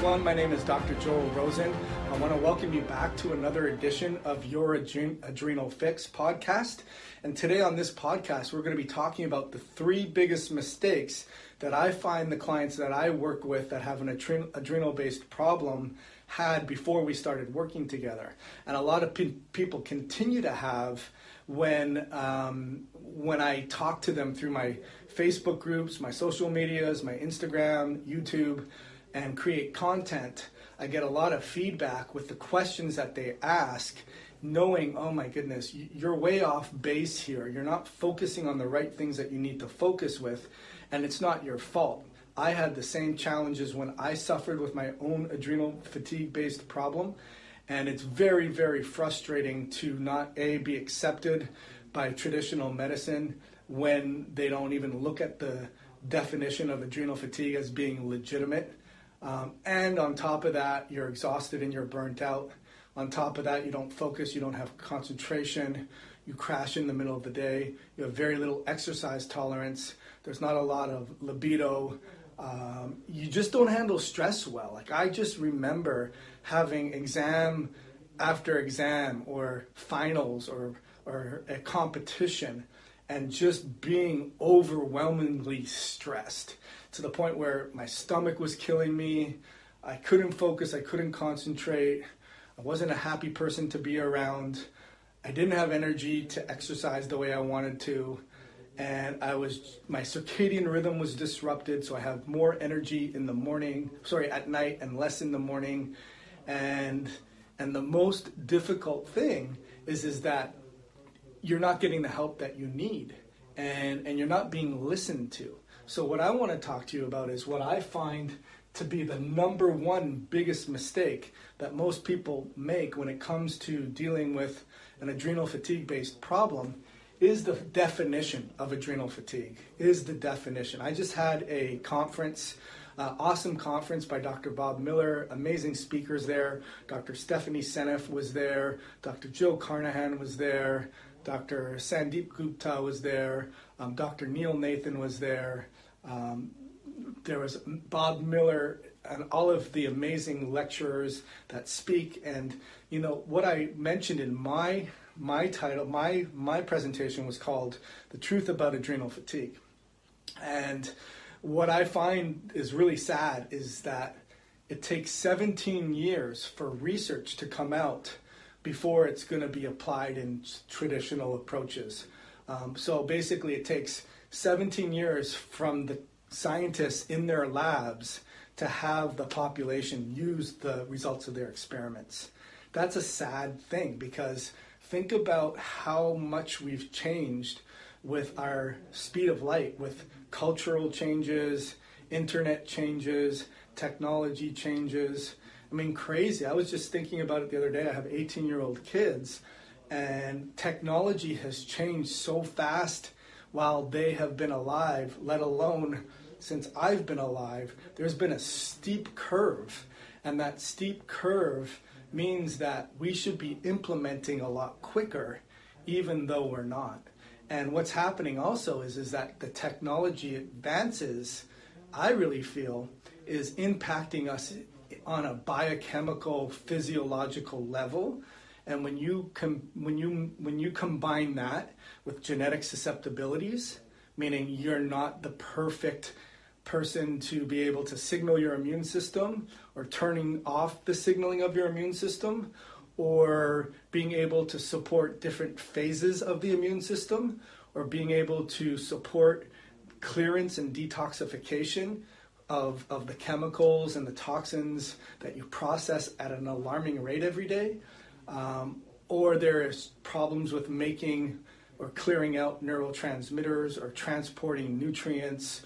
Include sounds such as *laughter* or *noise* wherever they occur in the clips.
everyone. My name is Dr. Joel Rosen. I want to welcome you back to another edition of Your Adrenal Fix podcast. And today on this podcast, we're going to be talking about the three biggest mistakes that I find the clients that I work with that have an adrenal based problem had before we started working together. And a lot of pe- people continue to have when um, when I talk to them through my Facebook groups, my social medias, my Instagram, YouTube and create content, I get a lot of feedback with the questions that they ask, knowing, oh my goodness, you're way off base here. You're not focusing on the right things that you need to focus with, and it's not your fault. I had the same challenges when I suffered with my own adrenal fatigue based problem, and it's very, very frustrating to not A, be accepted by traditional medicine when they don't even look at the definition of adrenal fatigue as being legitimate um, and on top of that, you're exhausted and you're burnt out. On top of that, you don't focus, you don't have concentration, you crash in the middle of the day, you have very little exercise tolerance, there's not a lot of libido. Um, you just don't handle stress well. Like, I just remember having exam after exam or finals or, or a competition and just being overwhelmingly stressed to the point where my stomach was killing me. I couldn't focus, I couldn't concentrate. I wasn't a happy person to be around. I didn't have energy to exercise the way I wanted to. And I was my circadian rhythm was disrupted, so I have more energy in the morning, sorry, at night and less in the morning. And and the most difficult thing is is that you're not getting the help that you need and and you're not being listened to. So, what I want to talk to you about is what I find to be the number one biggest mistake that most people make when it comes to dealing with an adrenal fatigue based problem is the definition of adrenal fatigue is the definition. I just had a conference uh, awesome conference by dr bob miller amazing speakers there. Dr stephanie seneff was there. Dr joe carnahan was there dr sandeep gupta was there um, dr neil nathan was there um, there was Bob Miller and all of the amazing lecturers that speak. And you know what I mentioned in my my title, my my presentation was called "The Truth About Adrenal Fatigue." And what I find is really sad is that it takes 17 years for research to come out before it's going to be applied in traditional approaches. Um, so basically, it takes 17 years from the scientists in their labs to have the population use the results of their experiments. That's a sad thing because think about how much we've changed with our speed of light, with cultural changes, internet changes, technology changes. I mean, crazy. I was just thinking about it the other day. I have 18 year old kids, and technology has changed so fast while they have been alive, let alone since I've been alive, there's been a steep curve. And that steep curve means that we should be implementing a lot quicker, even though we're not. And what's happening also is, is that the technology advances, I really feel, is impacting us on a biochemical, physiological level. And when you, com- when, you, when you combine that with genetic susceptibilities, meaning you're not the perfect person to be able to signal your immune system or turning off the signaling of your immune system or being able to support different phases of the immune system or being able to support clearance and detoxification of, of the chemicals and the toxins that you process at an alarming rate every day. Um, or there's problems with making or clearing out neurotransmitters or transporting nutrients.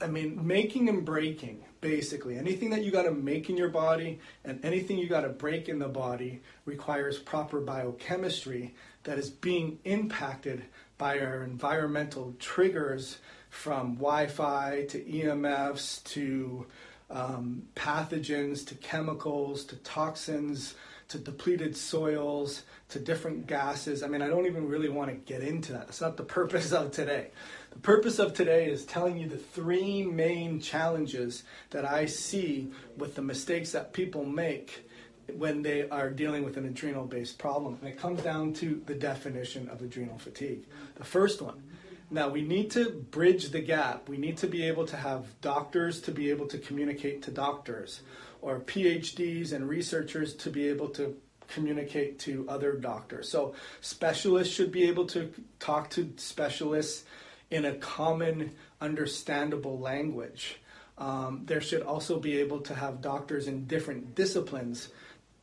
I mean, making and breaking, basically. Anything that you got to make in your body and anything you got to break in the body requires proper biochemistry that is being impacted by our environmental triggers from Wi Fi to EMFs to um, pathogens to chemicals to toxins to depleted soils to different gases. I mean, I don't even really want to get into that. That's not the purpose of today. The purpose of today is telling you the three main challenges that I see with the mistakes that people make when they are dealing with an adrenal based problem. And it comes down to the definition of adrenal fatigue. The first one. Now, we need to bridge the gap. We need to be able to have doctors to be able to communicate to doctors, or PhDs and researchers to be able to communicate to other doctors. So, specialists should be able to talk to specialists in a common, understandable language. Um, there should also be able to have doctors in different disciplines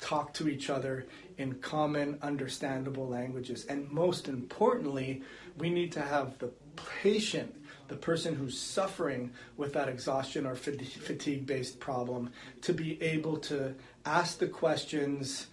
talk to each other in common, understandable languages. And most importantly, we need to have the patient, the person who's suffering with that exhaustion or fatigue based problem, to be able to ask the questions,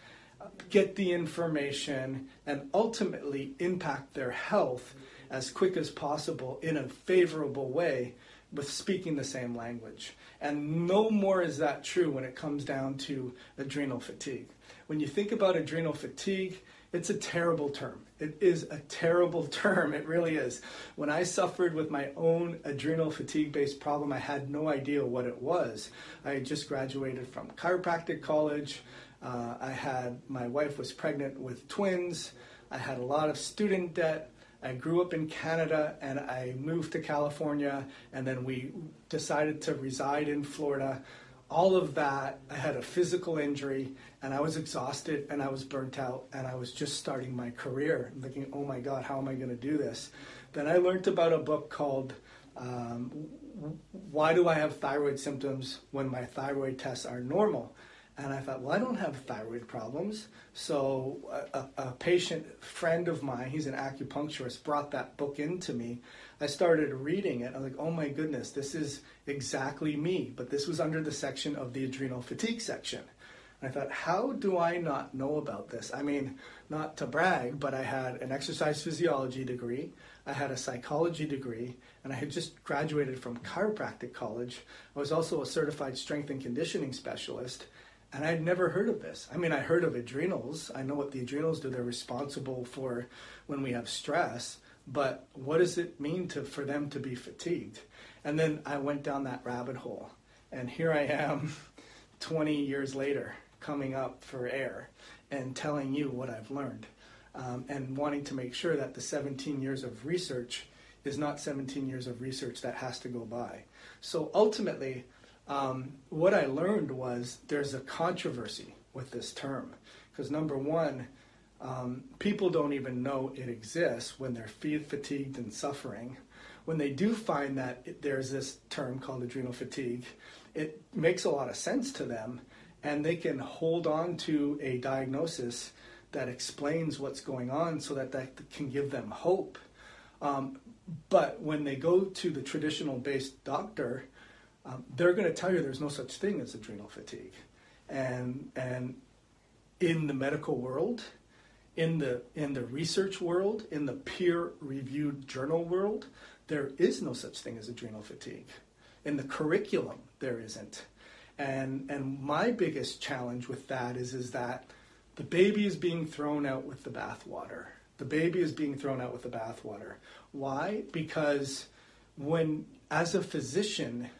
get the information, and ultimately impact their health as quick as possible in a favorable way with speaking the same language. And no more is that true when it comes down to adrenal fatigue. When you think about adrenal fatigue, it's a terrible term. It is a terrible *laughs* term. It really is. When I suffered with my own adrenal fatigue based problem, I had no idea what it was. I had just graduated from chiropractic college. Uh, I had, my wife was pregnant with twins. I had a lot of student debt. I grew up in Canada and I moved to California, and then we decided to reside in Florida. All of that, I had a physical injury and I was exhausted and I was burnt out and I was just starting my career, I'm thinking, oh my God, how am I going to do this? Then I learned about a book called um, Why Do I Have Thyroid Symptoms When My Thyroid Tests Are Normal? And I thought, well, I don't have thyroid problems. So a, a, patient friend of mine, he's an acupuncturist, brought that book into me. I started reading it. I was like, oh my goodness, this is exactly me. But this was under the section of the adrenal fatigue section. And I thought, how do I not know about this? I mean, not to brag, but I had an exercise physiology degree, I had a psychology degree, and I had just graduated from chiropractic college. I was also a certified strength and conditioning specialist. And I'd never heard of this. I mean, I heard of adrenals. I know what the adrenals do. They're responsible for when we have stress. But what does it mean to for them to be fatigued? And then I went down that rabbit hole. And here I am *laughs* 20 years later coming up for air and telling you what I've learned. Um, and wanting to make sure that the 17 years of research is not 17 years of research that has to go by. So ultimately, um, what I learned was there's a controversy with this term because number one, um, people don't even know it exists when they're fatigued and suffering. When they do find that it, there's this term called adrenal fatigue, it makes a lot of sense to them, and they can hold on to a diagnosis that explains what's going on so that that can give them hope. Um, but when they go to the traditional based doctor, um, they're going to tell you there's no such thing as adrenal fatigue. And, and in the medical world, in the, in the research world, in the peer reviewed journal world, there is no such thing as adrenal fatigue. In the curriculum, there isn't. And, and my biggest challenge with that is, is that the baby is being thrown out with the bathwater. The baby is being thrown out with the bathwater. Why? Because when, as a physician,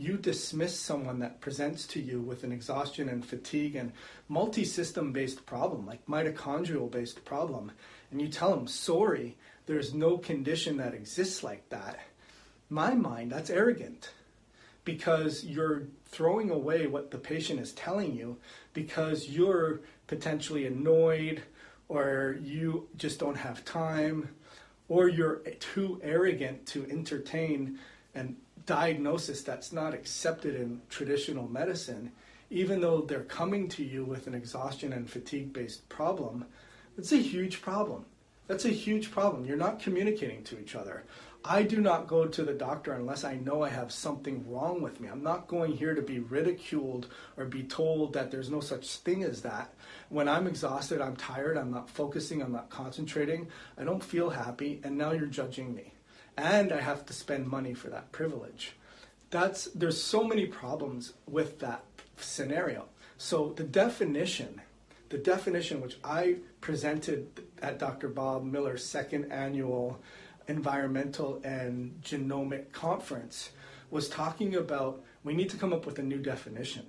you dismiss someone that presents to you with an exhaustion and fatigue and multi-system based problem like mitochondrial based problem and you tell them sorry there's no condition that exists like that. My mind that's arrogant because you're throwing away what the patient is telling you because you're potentially annoyed or you just don't have time or you're too arrogant to entertain and diagnosis that's not accepted in traditional medicine, even though they're coming to you with an exhaustion and fatigue based problem, it's a huge problem. That's a huge problem. You're not communicating to each other. I do not go to the doctor unless I know I have something wrong with me. I'm not going here to be ridiculed or be told that there's no such thing as that. When I'm exhausted, I'm tired, I'm not focusing, I'm not concentrating, I don't feel happy, and now you're judging me and I have to spend money for that privilege. That's there's so many problems with that scenario. So the definition, the definition which I presented at Dr. Bob Miller's second annual environmental and genomic conference was talking about we need to come up with a new definition.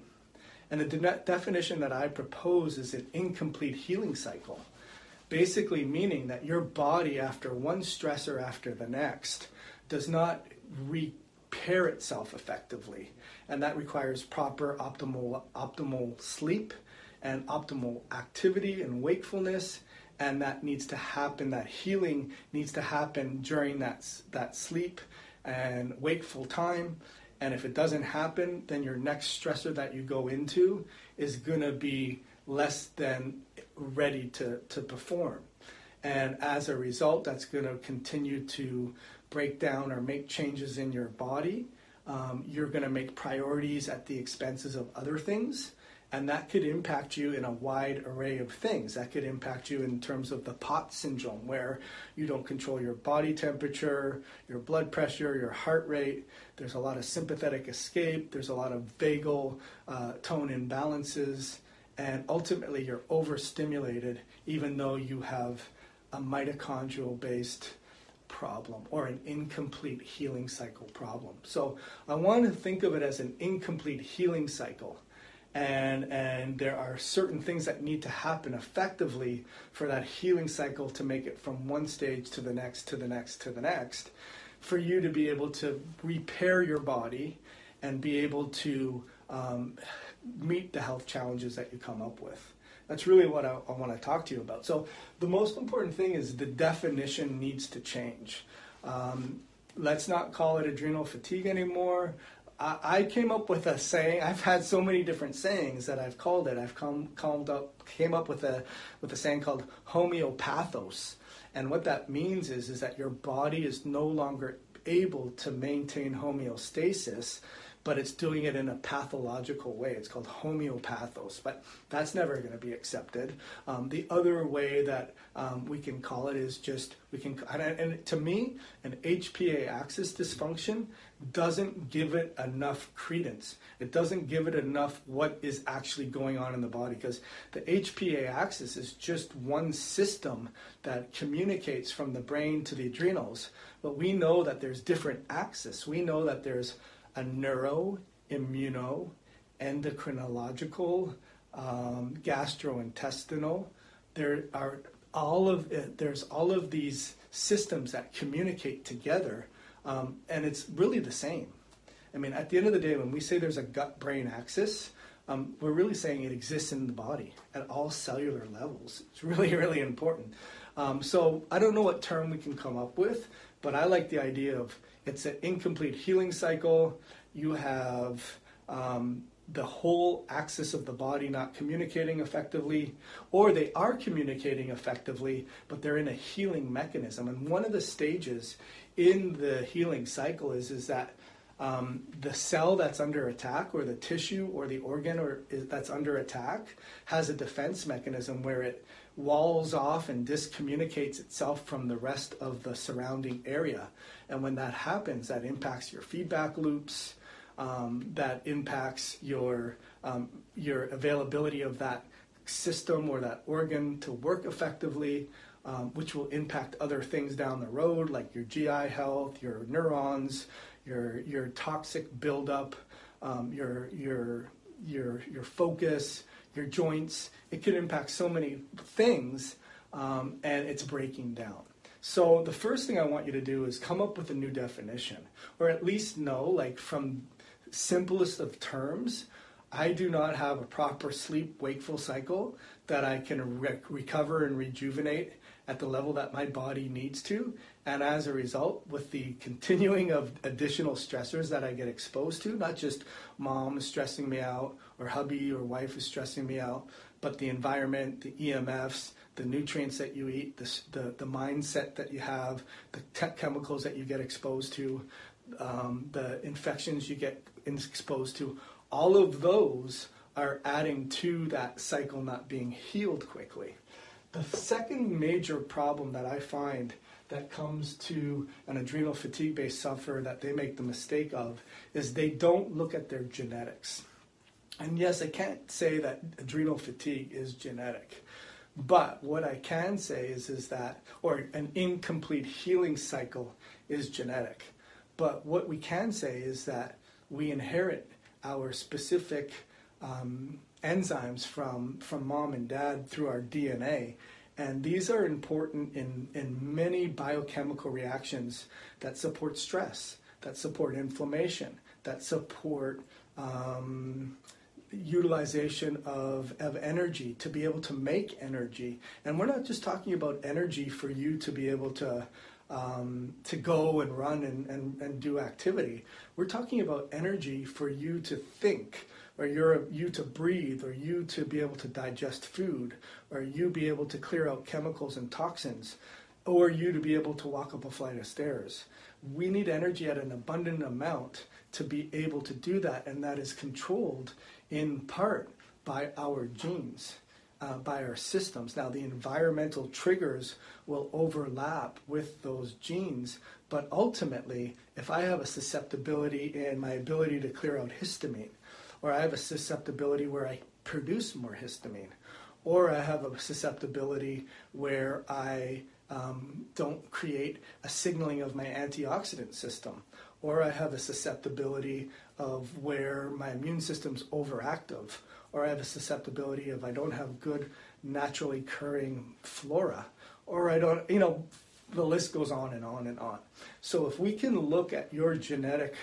And the de- definition that I propose is an incomplete healing cycle, basically meaning that your body, after one stressor after the next, does not repair itself effectively. And that requires proper optimal, optimal sleep and optimal activity and wakefulness and that needs to happen that healing needs to happen during that that sleep and wakeful time and if it doesn't happen then your next stressor that you go into is going to be less than ready to, to perform and as a result that's going to continue to break down or make changes in your body um, you're going to make priorities at the expenses of other things and that could impact you in a wide array of things. That could impact you in terms of the POTS syndrome, where you don't control your body temperature, your blood pressure, your heart rate. There's a lot of sympathetic escape, there's a lot of vagal uh, tone imbalances, and ultimately you're overstimulated, even though you have a mitochondrial based problem or an incomplete healing cycle problem. So I want to think of it as an incomplete healing cycle and and there are certain things that need to happen effectively for that healing cycle to make it from one stage to the next to the next to the next for you to be able to repair your body and be able to um, meet the health challenges that you come up with. That's really what I, I want to talk to you about. So the most important thing is the definition needs to change. Um, let's not call it adrenal fatigue anymore. I, came up with a saying. *laughs* I've had so many different sayings that I've called it. I've come called up, came up with a with a saying called homeopathos, and what that means is is that your body is no longer able to maintain homeostasis but it's doing it in a pathological way. It's called homeopathos, but that's never going to be accepted. Um, the other way that um, we can call it is just we can, and, and to me, an HPA axis dysfunction doesn't give it enough credence. It doesn't give it enough what is actually going on in the body because the HPA axis is just one system that communicates from the brain to the adrenals. But we know that there's different axes. We know that there's a neuro, immuno, endocrinological, um, gastrointestinal. There are all of it, there's all of these systems that communicate together, um, and it's really the same. I mean, at the end of the day, when we say there's a gut-brain axis, um, we're really saying it exists in the body at all cellular levels. It's really, *laughs* really important. Um, so I don't know what term we can come up with, but I like the idea of it's an incomplete healing cycle. You have um, the whole axis of the body not communicating effectively, or they are communicating effectively, but they're in a healing mechanism. And one of the stages in the healing cycle is, is that um, the cell that's under attack, or the tissue, or the organ, or is, that's under attack, has a defense mechanism where it walls off and discommunicates itself from the rest of the surrounding area. And when that happens, that impacts your feedback loops, um, that impacts your, um, your availability of that system or that organ to work effectively, um, which will impact other things down the road, like your GI health, your neurons, your, your toxic buildup, um, your, your, your, your focus, your joints. It can impact so many things, um, and it's breaking down. So the first thing I want you to do is come up with a new definition, or at least know, like from simplest of terms, I do not have a proper sleep wakeful cycle that I can re- recover and rejuvenate at the level that my body needs to. And as a result, with the continuing of additional stressors that I get exposed to, not just mom stressing me out, or hubby or wife is stressing me out, but the environment, the EMFs, the nutrients that you eat, the, the, the mindset that you have, the te- chemicals that you get exposed to, um, the infections you get exposed to, all of those are adding to that cycle not being healed quickly. The second major problem that I find that comes to an adrenal fatigue based sufferer that they make the mistake of is they don't look at their genetics. And yes, I can't say that adrenal fatigue is genetic. But what I can say is, is that, or an incomplete healing cycle is genetic. But what we can say is that we inherit our specific um, enzymes from, from mom and dad through our DNA. And these are important in, in many biochemical reactions that support stress, that support inflammation, that support um, utilization of, of energy to be able to make energy. And we're not just talking about energy for you to be able to um, to go and run and, and, and do activity. We're talking about energy for you to think, or you're, you to breathe, or you to be able to digest food, or you be able to clear out chemicals and toxins, or you to be able to walk up a flight of stairs. We need energy at an abundant amount to be able to do that, and that is controlled in part by our genes uh, by our systems. Now, the environmental triggers will overlap with those genes, but ultimately, if I have a susceptibility in my ability to clear out histamine, or I have a susceptibility where I produce more histamine, or I have a susceptibility where I um, don't create a signaling of my antioxidant system, or I have a susceptibility of where my immune system's overactive, or I have a susceptibility of I don't have good naturally occurring flora, or I don't, you know, the list goes on and on and on. So if we can look at your genetic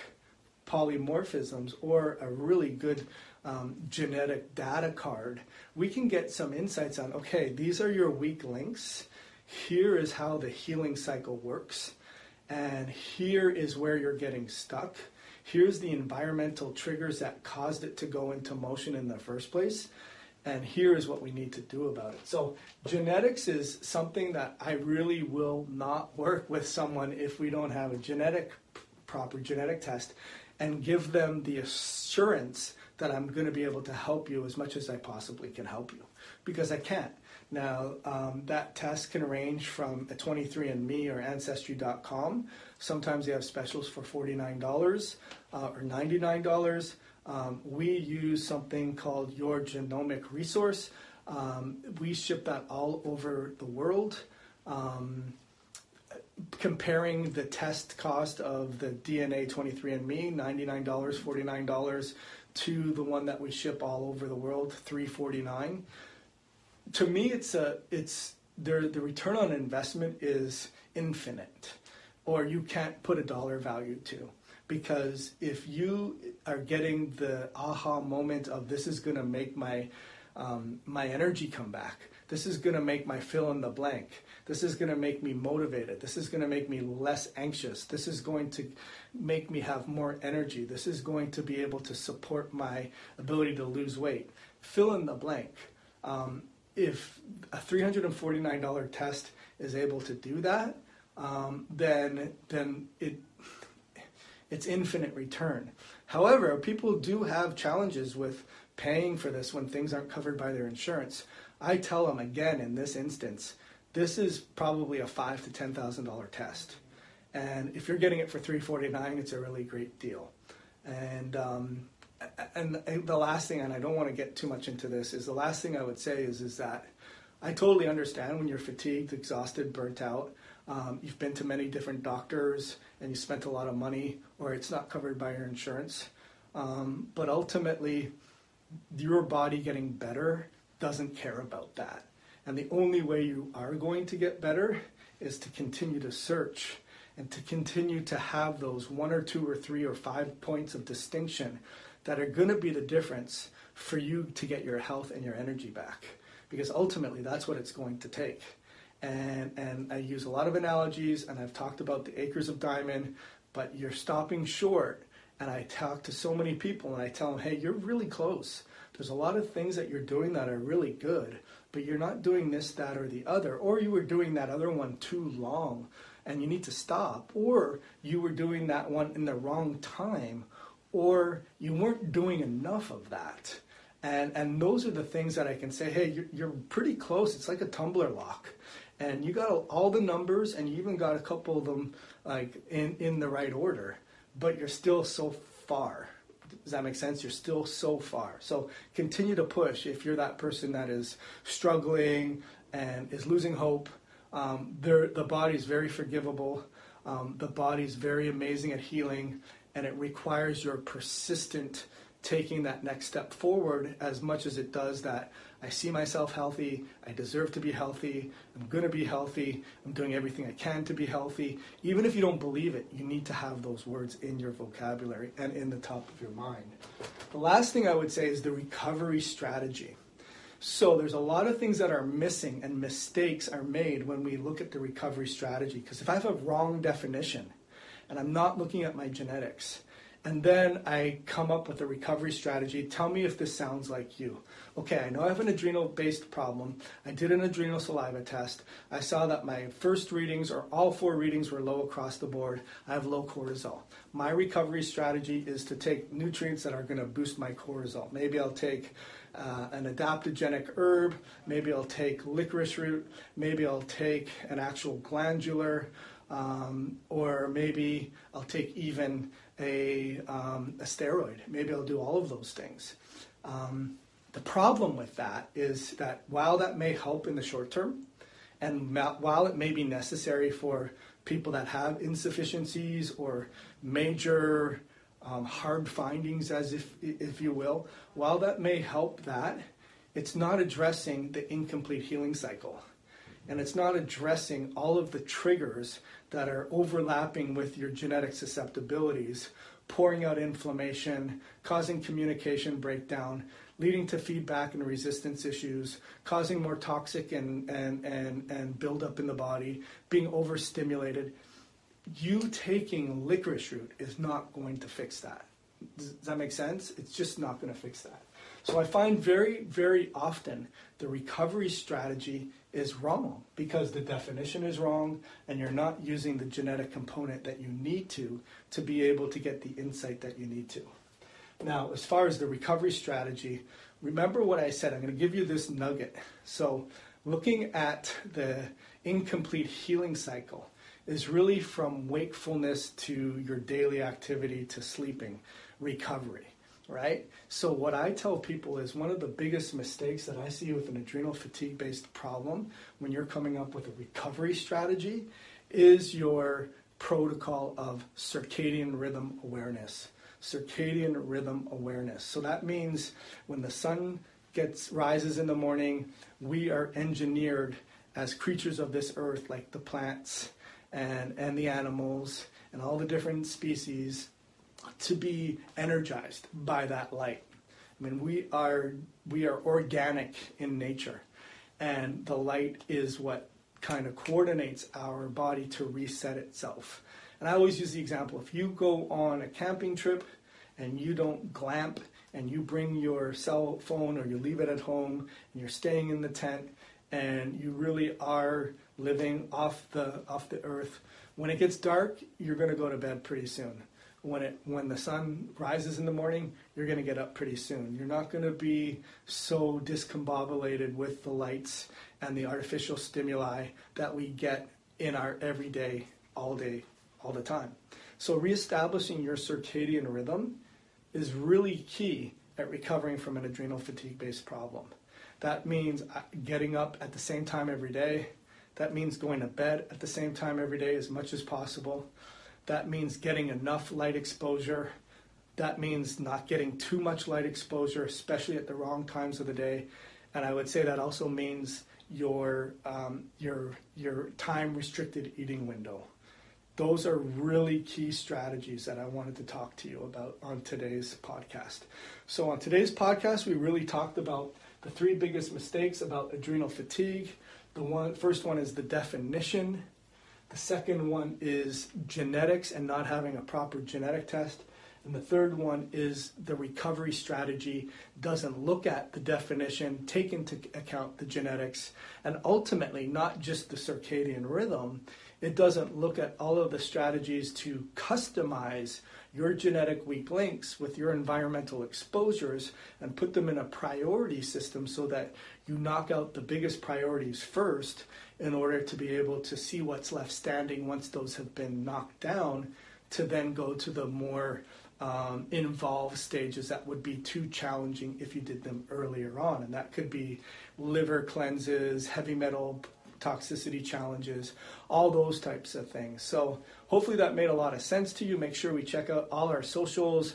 polymorphisms or a really good um, genetic data card, we can get some insights on okay, these are your weak links. Here is how the healing cycle works. And here is where you're getting stuck here's the environmental triggers that caused it to go into motion in the first place and here is what we need to do about it. So, genetics is something that I really will not work with someone if we don't have a genetic, proper genetic test and give them the assurance that I'm going to be able to help you as much as I possibly can help you because I can't. Now, um, that test can range from a 23andMe or Ancestry.com. Sometimes they have specials for $49 uh, or $99. Um, we use something called Your Genomic Resource. Um, we ship that all over the world. Um, comparing the test cost of the DNA 23andMe, $99, $49, to the one that we ship all over the world, $349 to me, it's a it's there. The return on investment is infinite, or you can't put a dollar value to. Because if you are getting the aha moment of this is going to make my um, my energy come back. This is going to make my fill in the blank. This is going to make me motivated. This is going to make me less anxious. This is going to make me have more energy. This is going to be able to support my ability to lose weight. Fill in the blank. Um, if a $349 test is able to do that, um, then then it it's infinite return. However, people do have challenges with paying for this when things aren't covered by their insurance. I tell them again in this instance, this is probably a five to ten thousand dollar test, and if you're getting it for three forty nine, it's a really great deal. And um, and the last thing, and I don't want to get too much into this, is the last thing I would say is is that I totally understand when you're fatigued, exhausted, burnt out. Um, you've been to many different doctors and you spent a lot of money, or it's not covered by your insurance. Um, but ultimately, your body getting better doesn't care about that. And the only way you are going to get better is to continue to search and to continue to have those one or two or three or five points of distinction that are going to be the difference for you to get your health and your energy back. Because ultimately, that's what it's going to take. And, and I use a lot of analogies, and I've talked about the acres of diamond, but you're stopping short. And I talk to so many people, and I tell them, hey, you're really close. There's a lot of things that you're doing that are really good, but you're not doing this, that, or the other. Or you were doing that other one too long, and you need to stop. Or you were doing that one in the wrong time, or you weren't doing enough of that. And, and those are the things that I can say, hey, you're, you're pretty close. It's like a tumbler lock. And you got all the numbers, and you even got a couple of them like in, in the right order, but you're still so far. Does that make sense? You're still so far. So continue to push if you're that person that is struggling and is losing hope. Um, the body is very forgivable. Um, the body is very amazing at healing, and it requires your persistent taking that next step forward as much as it does that I see myself healthy, I deserve to be healthy, I'm going to be healthy, I'm doing everything I can to be healthy. Even if you don't believe it, you need to have those words in your vocabulary and in the top of your mind. The last thing I would say is the recovery strategy. So there's a lot of things that are missing and mistakes are made when we look at the recovery strategy. Because if I have a wrong definition and I'm not looking at my genetics, and then I come up with a recovery strategy. Tell me if this sounds like you. Okay, I know I have an adrenal based problem. I did an adrenal saliva test. I saw that my first readings, or all four readings, were low across the board. I have low cortisol. My recovery strategy is to take nutrients that are going to boost my cortisol. Maybe I'll take uh, an adaptogenic herb. Maybe I'll take licorice root. Maybe I'll take an actual glandular. Um, or maybe I'll take even a, um, a steroid. Maybe I'll do all of those things. Um, the problem with that is that while that may help in the short term, and while it may be necessary for people that have insufficiencies or major um, hard findings, as if, if you will, while that may help that, it's not addressing the incomplete healing cycle. And it's not addressing all of the triggers that are overlapping with your genetic susceptibilities, pouring out inflammation, causing communication breakdown, leading to feedback and resistance issues, causing more toxic and, and, and, and buildup in the body, being overstimulated. You taking licorice root is not going to fix that. Does that make sense? It's just not going to fix that. So I find very, very often the recovery strategy is wrong because the definition is wrong and you're not using the genetic component that you need to to be able to get the insight that you need to. Now, as far as the recovery strategy, remember what I said. I'm going to give you this nugget. So, looking at the incomplete healing cycle is really from wakefulness to your daily activity to sleeping recovery right? So, what I tell people is one of the biggest mistakes that I see with an adrenal fatigue based problem when you're coming up with a recovery strategy is your protocol of circadian rhythm awareness. Circadian rhythm awareness. So, that means when the sun gets rises in the morning, we are engineered as creatures of this earth, like the plants and, and the animals and all the different species to be energized by that light. I mean, we are we are organic in nature, and the light is what kind of coordinates our body to reset itself. And I always use the example: if you go on a camping trip and you don't glamp and you bring your cell phone or you leave it at home and you're staying in the tent and you really are living off the off the earth when it gets dark you're going to go to bed pretty soon when it when the sun rises in the morning, you're going to get up pretty soon. You're not going to be so discombobulated with the lights and the artificial stimuli that we get in our everyday, all day, all the time. So reestablishing your circadian rhythm is really key at recovering from an adrenal fatigue based problem. That means uh, getting up at the same time every day. That means going to bed at the same time every day as much as possible. That means getting enough light exposure. That means not getting too much light exposure, especially at the wrong times of the day. And I would say that also means your um, your your time restricted eating window. Those are really key strategies that I wanted to talk to you about on today's podcast. So on today's podcast, we really talked about the three biggest mistakes about adrenal fatigue. The one first one is the definition the second one is genetics and not having a proper genetic test. And the third one is the recovery strategy doesn't look at the definition, take into account the genetics, and ultimately not just the circadian rhythm. It doesn't look at all of the strategies to customize your genetic weak links with your environmental exposures and put them in a priority system so that you knock out the biggest priorities first in order to be able to see what's left standing once those have been knocked down to then go to the more um, involve stages that would be too challenging if you did them earlier on. And that could be liver cleanses, heavy metal toxicity challenges, all those types of things. So hopefully that made a lot of sense to you. Make sure we check out all our socials,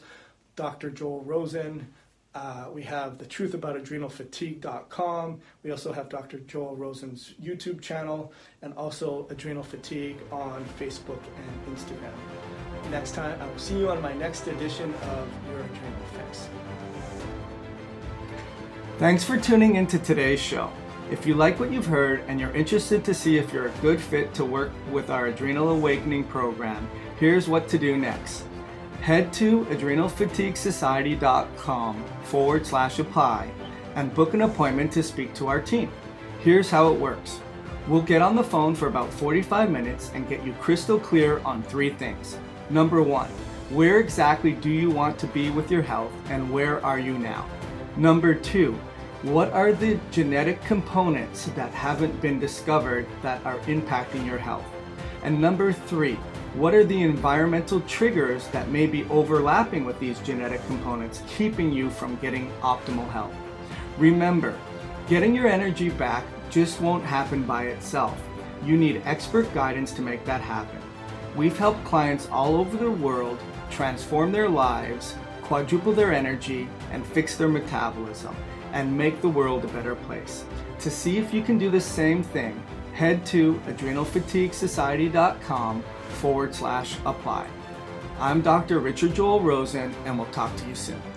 Dr. Joel Rosen. Uh, we have the truth about adrenalfatigue.com. We also have Dr. Joel Rosen's YouTube channel and also Adrenal Fatigue on Facebook and Instagram. Next time, I will see you on my next edition of Your Adrenal Fix. Thanks for tuning into today's show. If you like what you've heard and you're interested to see if you're a good fit to work with our Adrenal Awakening program, here's what to do next. Head to adrenalfatiguesociety.com forward slash apply and book an appointment to speak to our team. Here's how it works. We'll get on the phone for about 45 minutes and get you crystal clear on three things. Number one, where exactly do you want to be with your health and where are you now? Number two, what are the genetic components that haven't been discovered that are impacting your health? And number three, what are the environmental triggers that may be overlapping with these genetic components, keeping you from getting optimal health? Remember, getting your energy back just won't happen by itself. You need expert guidance to make that happen. We've helped clients all over the world transform their lives, quadruple their energy, and fix their metabolism and make the world a better place. To see if you can do the same thing, head to adrenalfatiguesociety.com forward slash apply. I'm Dr. Richard Joel Rosen, and we'll talk to you soon.